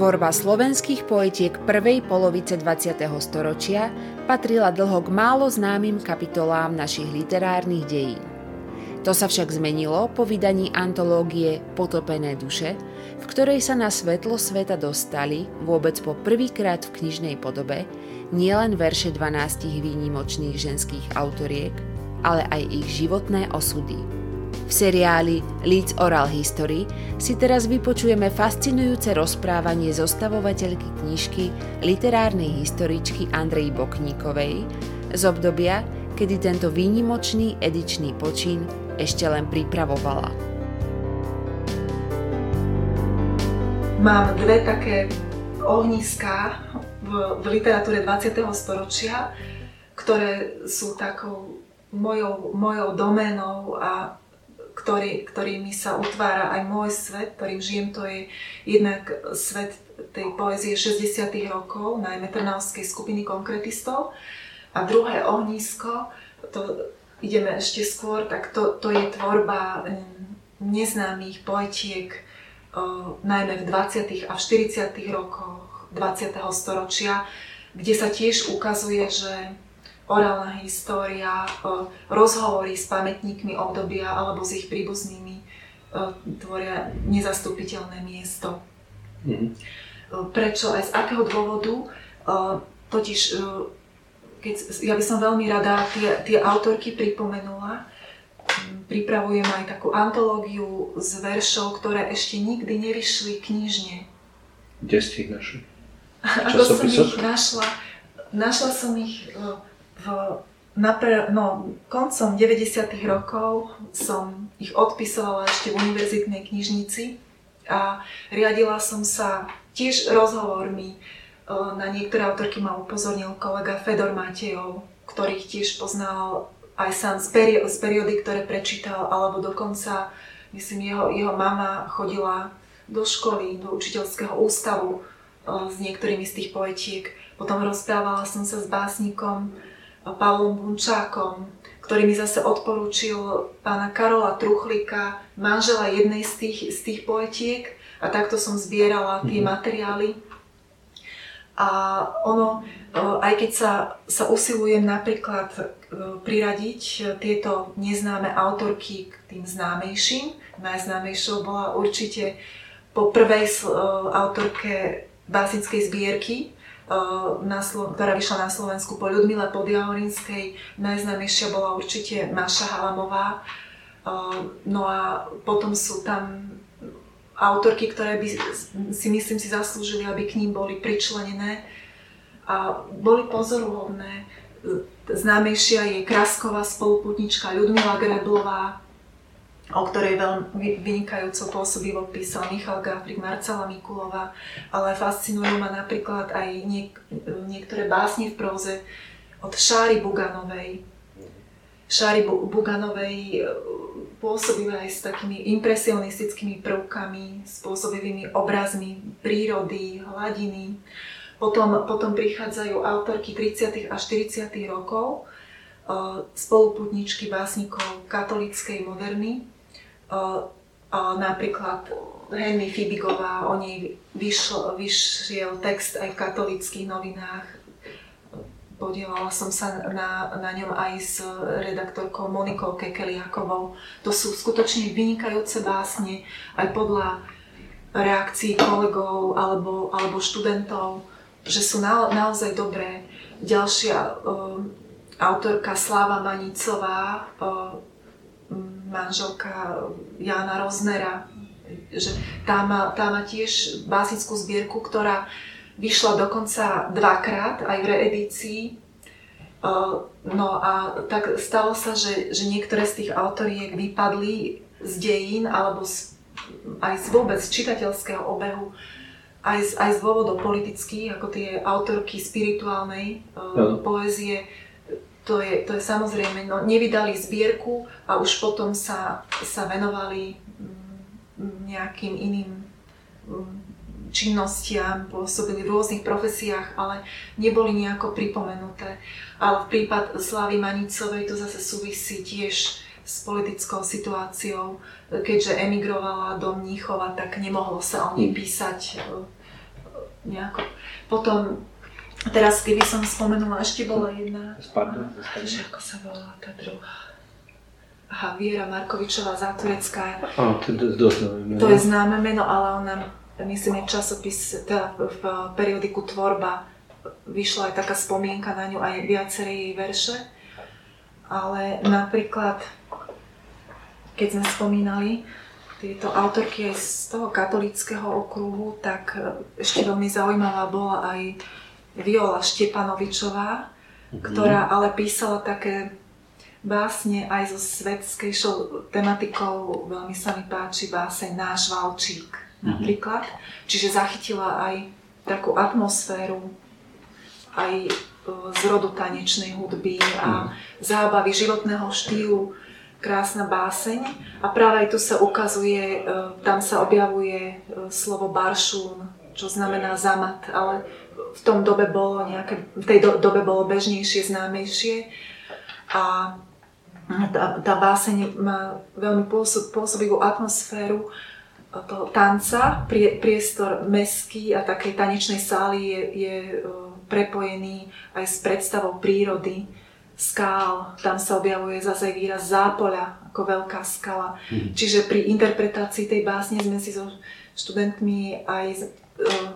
Tvorba slovenských poetiek prvej polovice 20. storočia patrila dlho k málo známym kapitolám našich literárnych dejín. To sa však zmenilo po vydaní antológie Potopené duše, v ktorej sa na svetlo sveta dostali vôbec po prvýkrát v knižnej podobe nielen verše 12 výnimočných ženských autoriek, ale aj ich životné osudy. V seriáli Leeds Oral History si teraz vypočujeme fascinujúce rozprávanie zostavovateľky knižky literárnej historičky Andrej Bokníkovej z obdobia, kedy tento výnimočný edičný počin ešte len pripravovala. Mám dve také ohniská v, v literatúre 20. storočia, ktoré sú takou mojou, mojou doménou a ktorý, ktorými sa utvára aj môj svet, ktorým žijem, to je jednak svet tej poézie 60. rokov, najmä Trnavskej skupiny konkretistov. A druhé ohnisko, to ideme ešte skôr, tak to, to je tvorba neznámych poetiek, najmä v 20. a v 40. rokoch 20. storočia, kde sa tiež ukazuje, že orálna história, rozhovory s pamätníkmi obdobia alebo s ich príbuznými tvoria nezastupiteľné miesto. Mm. Prečo aj z akého dôvodu? Totiž, keď, ja by som veľmi rada tie, tie autorky pripomenula, pripravujem aj takú antológiu z veršov, ktoré ešte nikdy nevyšli knižne. Kde ste ich našli? Ako som ich našla? Našla som ich v, napr- no, koncom 90. rokov som ich odpisovala ešte v univerzitnej knižnici a riadila som sa tiež rozhovormi. Na niektoré autorky ma upozornil kolega Fedor Matejov, ktorých tiež poznal aj sám z, peri- z periody, ktoré prečítal, alebo dokonca, myslím, jeho, jeho mama chodila do školy, do učiteľského ústavu s niektorými z tých poetiek. Potom rozprávala som sa s básnikom Pavlom Bunčákom, ktorý mi zase odporúčil pána Karola Truchlika, manžela jednej z tých, z tých poetiek a takto som zbierala tie mm-hmm. materiály. A ono, aj keď sa, sa usilujem napríklad priradiť tieto neznáme autorky k tým známejším, najznámejšou bola určite po prvej autorke básnickej zbierky, na Slo- ktorá vyšla na Slovensku po Ľudmile Podjavorinskej. Najznámejšia bola určite Maša Halamová. No a potom sú tam autorky, ktoré by si myslím si zaslúžili, aby k ním boli pričlenené a boli pozoruhodné. Známejšia je Krasková spoluputnička Ľudmila Greblová, o ktorej veľmi vynikajúco pôsobivo písal Michal Gafrik, Marcela Mikulova, ale fascinujú ma napríklad aj niek- niektoré básne v próze od Šáry Buganovej. Šáry Buganovej e, pôsobila aj s takými impresionistickými prvkami, spôsobivými obrazmi prírody, hladiny. Potom, potom prichádzajú autorky 30. a 40. rokov, e, spoluputničky básnikov katolíckej moderny, napríklad Henry Fibigová, o nej vyšlo, vyšiel text aj v katolických novinách. Podielala som sa na, na ňom aj s redaktorkou Monikou Kekeliakovou. To sú skutočne vynikajúce básne, aj podľa reakcií kolegov alebo, alebo študentov, že sú na, naozaj dobré. Ďalšia uh, autorka Sláva Manicová, uh, manželka Jana Roznera, že tá má, tá má tiež básnickú zbierku, ktorá vyšla dokonca dvakrát aj v reedícii. No a tak stalo sa, že, že niektoré z tých autoriek vypadli z dejín alebo z, aj z vôbec čitateľského obehu, aj z, aj z dôvodov politických, ako tie autorky spirituálnej uh, poézie, to je, to je samozrejme, no, nevydali zbierku a už potom sa, sa venovali mm, nejakým iným mm, činnostiam, pôsobili v rôznych profesiách, ale neboli nejako pripomenuté. Ale v prípad Slavy Manicovej to zase súvisí tiež s politickou situáciou. Keďže emigrovala do Mníchova, tak nemohlo sa o nej písať nejako. Potom, teraz keby som spomenula, ešte bola jedna, Sparta, Ježiš, ako sa volá tá druhá. Aha, Viera Markovičová Záturecká. Áno, to je dosť známe meno. To je známe meno, ale ona, myslím, je časopis, teda v periodiku Tvorba vyšla aj taká spomienka na ňu, aj viaceré jej verše. Ale napríklad, keď sme spomínali tieto autorky aj z toho katolického okruhu, tak ešte veľmi zaujímavá bola aj Viola Štepanovičová, mm-hmm. ktorá ale písala také básne aj so svetskejšou tematikou. Veľmi sa mi páči báseň Náš Valčík mm-hmm. napríklad. Čiže zachytila aj takú atmosféru, aj e, z rodu tanečnej hudby a mm. zábavy životného štýlu. Krásna báseň. A práve aj tu sa ukazuje, e, tam sa objavuje e, slovo baršún, čo znamená zamat, ale v tom dobe bolo nejaké, v tej dobe bolo bežnejšie, známejšie. A tá, tá báseň má veľmi pôsob, pôsobivú atmosféru toho tanca, prie, priestor meský a takej tanečnej sály je, je prepojený aj s predstavou prírody, skál, tam sa objavuje zase výraz zápoľa, ako veľká skala. Mm. Čiže pri interpretácii tej básne sme si so študentmi aj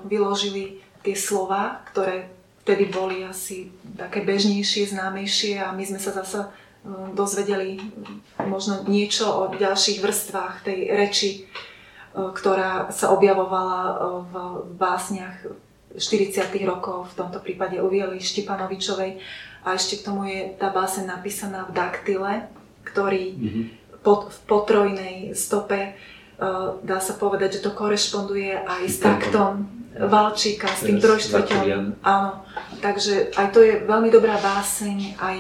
vyložili tie slova, ktoré vtedy boli asi také bežnejšie, známejšie a my sme sa zase dozvedeli možno niečo o ďalších vrstvách tej reči, e, ktorá sa objavovala e, v básniach 40. rokov, v tomto prípade u Viely Štipanovičovej. A ešte k tomu je tá báseň napísaná v daktyle, ktorý mm-hmm. pod, v potrojnej stope, uh, dá sa povedať, že to korešponduje aj s taktom Valčíka, s tým trojštvrťom. Áno, takže aj to je veľmi dobrá báseň, aj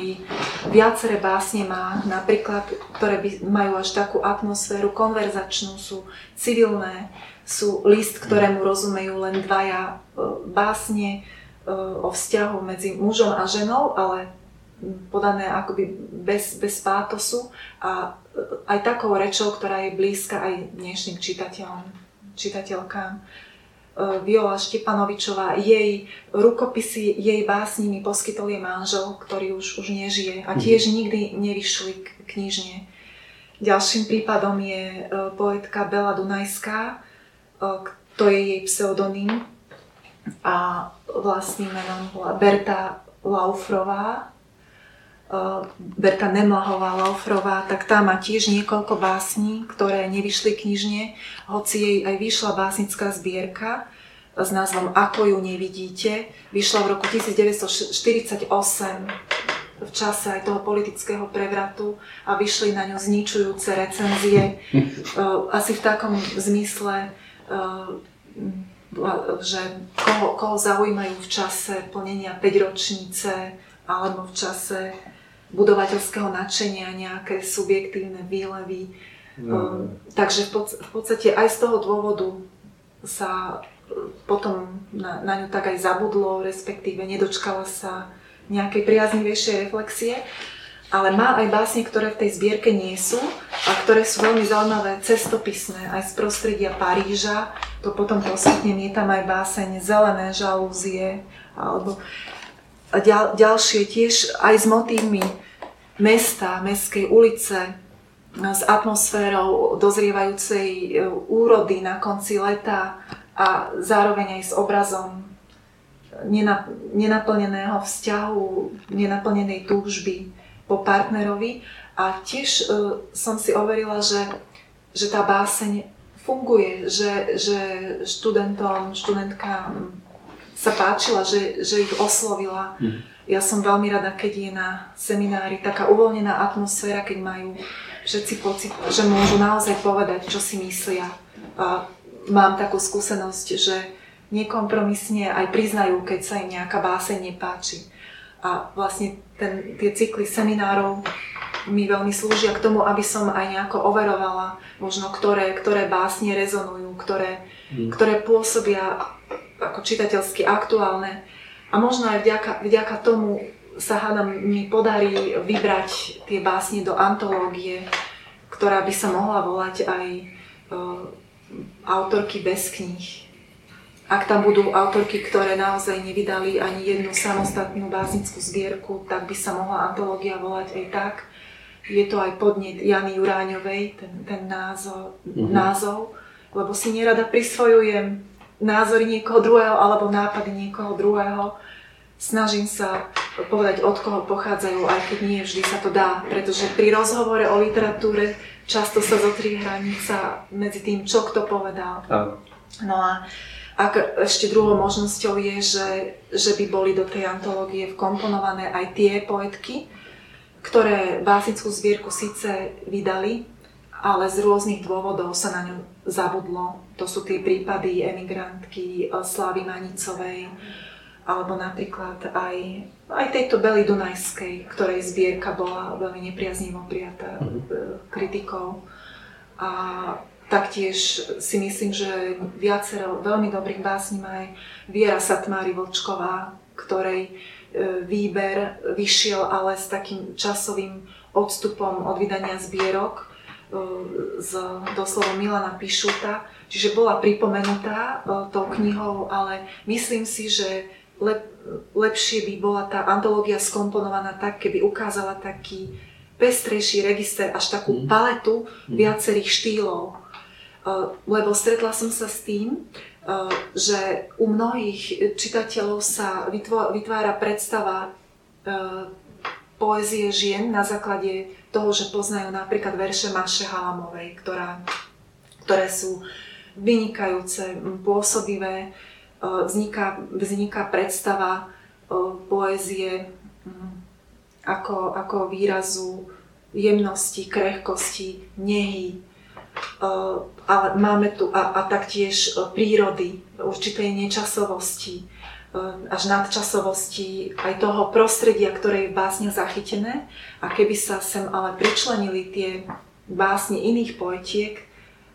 viaceré básne má, napríklad, ktoré by, majú až takú atmosféru konverzačnú, sú civilné, sú list, ktorému rozumejú len dvaja e, básne e, o vzťahu medzi mužom a ženou, ale podané akoby bez, bez pátosu a e, aj takou rečou, ktorá je blízka aj dnešným čitateľom, čitateľkám. E, Viola Štepanovičová, jej rukopisy, jej básni mi poskytol jej manžel, ktorý už, už nežije a mhm. tiež nikdy nevyšli k knižne. Ďalším prípadom je e, poetka Bela Dunajská, e, to je jej pseudonym a vlastným menom bola Berta Laufrová, Berta Nemlahová Laufrová, tak tá má tiež niekoľko básní, ktoré nevyšli knižne, hoci jej aj vyšla básnická zbierka s názvom Ako ju nevidíte. Vyšla v roku 1948 v čase aj toho politického prevratu a vyšli na ňu zničujúce recenzie. Asi v takom zmysle, že koho, koho zaujímajú v čase plnenia 5 ročnice alebo v čase budovateľského nadšenia, nejaké subjektívne výlevy. No. Um, takže v podstate aj z toho dôvodu sa uh, potom na, na ňu tak aj zabudlo, respektíve nedočkala sa nejakej priaznivejšej reflexie. Ale má aj básne, ktoré v tej zbierke nie sú a ktoré sú veľmi zaujímavé cestopisné aj z prostredia Paríža. To potom poskytnem, je tam aj báseň Zelené žalúzie alebo ďal, ďalšie tiež aj s motívmi mesta, mestskej ulice, s atmosférou dozrievajúcej e, úrody na konci leta a zároveň aj s obrazom nenaplneného vzťahu, nenaplnenej túžby po partnerovi. A tiež uh, som si overila, že, že tá báseň funguje, že, že študentom, študentkám sa páčila, že, že ich oslovila. Mm. Ja som veľmi rada, keď je na seminári taká uvoľnená atmosféra, keď majú všetci pocit, že môžu naozaj povedať, čo si myslia. A mám takú skúsenosť, že nekompromisne aj priznajú, keď sa im nejaká báseň nepáči. A vlastne ten, tie cykly seminárov mi veľmi slúžia k tomu, aby som aj nejako overovala možno, ktoré, ktoré básne rezonujú, ktoré, mm. ktoré pôsobia ako čitateľsky aktuálne. A možno aj vďaka, vďaka tomu sa hádam mi podarí vybrať tie básne do antológie, ktorá by sa mohla volať aj uh, autorky bez kníh. ak tam budú autorky, ktoré naozaj nevydali ani jednu samostatnú básnickú zbierku, tak by sa mohla antológia volať aj tak. Je to aj podnet Jany Juráňovej, ten, ten názov, mm-hmm. názov, lebo si nerada prisvojujem názory niekoho druhého alebo nápady niekoho druhého. Snažím sa povedať, od koho pochádzajú, aj keď nie vždy sa to dá, pretože pri rozhovore o literatúre často sa zotrie hranica medzi tým, čo kto povedal. No a ak ešte druhou možnosťou je, že, že by boli do tej antológie vkomponované aj tie poetky, ktoré básnickú zbierku síce vydali, ale z rôznych dôvodov sa na ňu zabudlo. To sú tie prípady emigrantky eh, Slávy Manicovej, alebo napríklad aj, aj tejto Bely Dunajskej, ktorej zbierka bola veľmi nepriaznivo prijatá mm-hmm. kritikou. A Taktiež si myslím, že viacero veľmi dobrých básní má aj Viera Satmári Vlčková, ktorej e, výber vyšiel ale s takým časovým odstupom od vydania zbierok z e, doslova Milana Pišuta, čiže bola pripomenutá e, tou knihou, ale myslím si, že lep, lepšie by bola tá antológia skomponovaná tak, keby ukázala taký pestrejší register, až takú mhm. paletu mhm. viacerých štýlov Eh, lebo stretla som sa s tým, že u mnohých čitateľov sa vytvára predstava poézie žien na základe toho, že poznajú napríklad verše Maše Halamovej, ktorá, ktoré sú vynikajúce, pôsobivé, vzniká, vzniká predstava poézie hm, ako, ako výrazu jemnosti, krehkosti, nehy, ale máme tu a, a taktiež e, prírody, určitej nečasovosti, e, až nadčasovosti aj toho prostredia, ktoré je v básne zachytené. A keby sa sem ale pričlenili tie básne iných poetiek,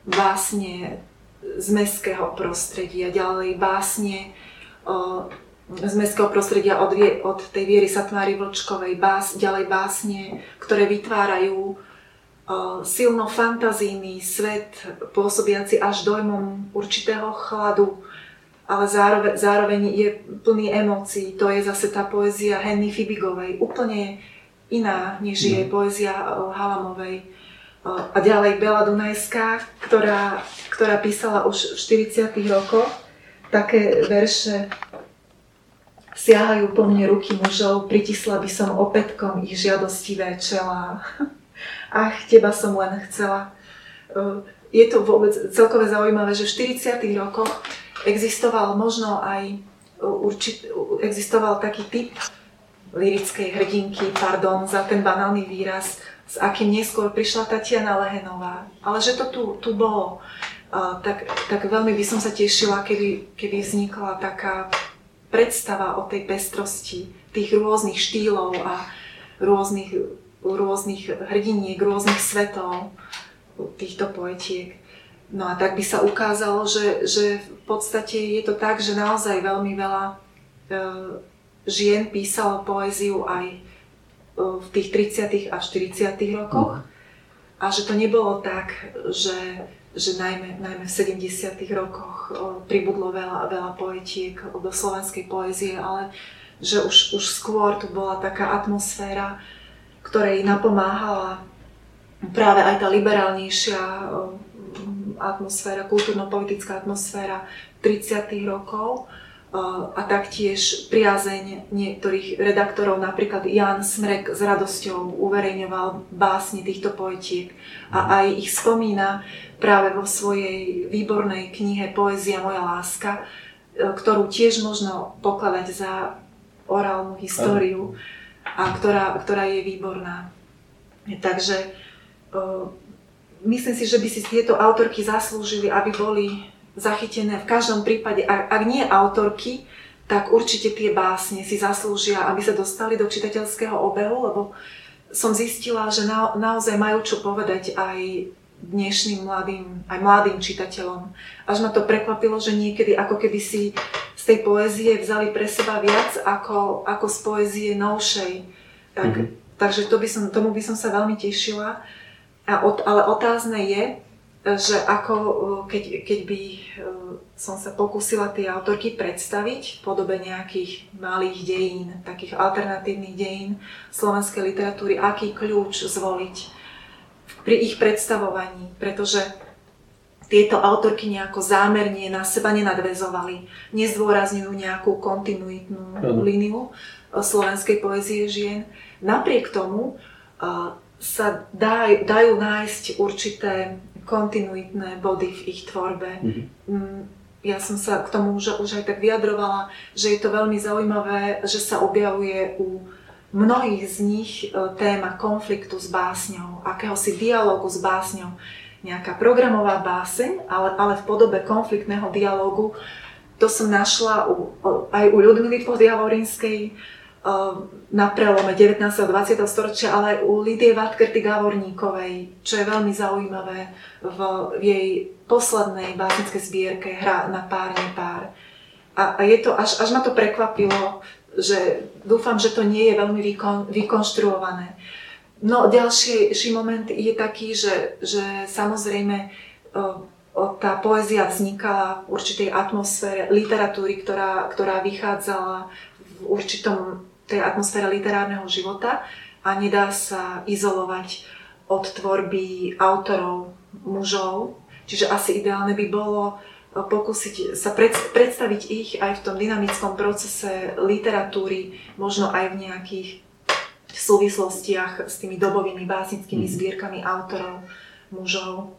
básne z mestského prostredia, ďalej básne e, z mestského prostredia od, od tej Viery Satmáry Vlčkovej, bás, ďalej básne, ktoré vytvárajú silno fantazijný svet, pôsobiaci až dojmom určitého chladu, ale zároveň, zároveň je plný emócií. To je zase tá poézia Henny Fibigovej, úplne iná, než je mm. poézia Halamovej. A ďalej Bela Dunajská, ktorá, ktorá písala už v 40 rokoch také verše Siahajú po mne ruky mužov, pritisla by som opätkom ich žiadostivé čela. ach, teba som len chcela. E, je to vôbec celkové zaujímavé, že v 40. rokoch existoval možno aj určit, existoval taký typ lirickej hrdinky, pardon za ten banálny výraz, s akým neskôr prišla Tatiana Lehenová. Ale že to tu, tu bolo, tak, tak veľmi by som sa tešila, keby, keby vznikla taká predstava o tej pestrosti tých rôznych štýlov a rôznych rôznych hrdiniek, rôznych svetov týchto poetiek. No a tak by sa ukázalo, že, že v podstate je to tak, že naozaj veľmi veľa e, žien písalo poéziu aj e, v tých 30. a 40. rokoch. A že to nebolo tak, že, že najmä, najmä v 70. rokoch e, pribudlo veľa, veľa poetiek do slovenskej poézie, ale že už, už skôr tu bola taká atmosféra ktorej napomáhala práve aj tá liberálnejšia atmosféra, kultúrno-politická atmosféra 30. rokov a taktiež priazeň niektorých redaktorov, napríklad Jan Smrek s radosťou uverejňoval básne týchto poetiek a aj ich spomína práve vo svojej výbornej knihe Poézia moja láska, e, ktorú tiež možno pokladať za orálnu históriu. A ktorá, ktorá je výborná. Takže uh, myslím si, že by si tieto autorky zaslúžili, aby boli zachytené v každom prípade, ak, nie autorky, tak určite tie básne si zaslúžia, aby sa dostali do čitateľského obehu, lebo som zistila, že na, naozaj majú čo povedať aj dnešným mladým, aj mladým čitateľom. Až ma to prekvapilo, že niekedy ako keby si z tej poézie vzali pre seba viac ako, ako z poézie novšej. Tak, mm-hmm. Takže to by som, tomu by som sa veľmi tešila. A od, ale otázne je, že ako keď, keď by som sa pokúsila tie autorky predstaviť v podobe nejakých malých dejín, takých alternatívnych dejín slovenskej literatúry, aký kľúč zvoliť pri ich predstavovaní, pretože tieto autorky nejako zámerne na seba nenadvezovali, nezdôrazňujú nejakú kontinuitnú líniu slovenskej poezie žien. Napriek tomu sa daj, dajú nájsť určité kontinuitné body v ich tvorbe. Mm-hmm. Ja som sa k tomu už, už aj tak vyjadrovala, že je to veľmi zaujímavé, že sa objavuje u mnohých z nich eh, téma konfliktu s básňou, akéhosi dialogu s básňou nejaká programová báseň, ale, ale v podobe konfliktného dialogu. To som našla u, aj u Ľudmily Podjavorinskej na prelome 19. a 20. storočia, ale u Lidie Vatkerty Gavorníkovej, čo je veľmi zaujímavé v, v jej poslednej básnickej zbierke Hra na pár, nepár. A, a je to, až, až ma to prekvapilo, že dúfam, že to nie je veľmi vykon, vykonštruované. No ďalší moment je taký, že, že samozrejme tá poézia vznikala v určitej atmosfére literatúry, ktorá, ktorá vychádzala v určitom tej atmosfére literárneho života a nedá sa izolovať od tvorby autorov, mužov. Čiže asi ideálne by bolo pokúsiť sa predstaviť ich aj v tom dynamickom procese literatúry, možno aj v nejakých v súvislostiach s tými dobovými básnickými mm. zbierkami autorov, mužov.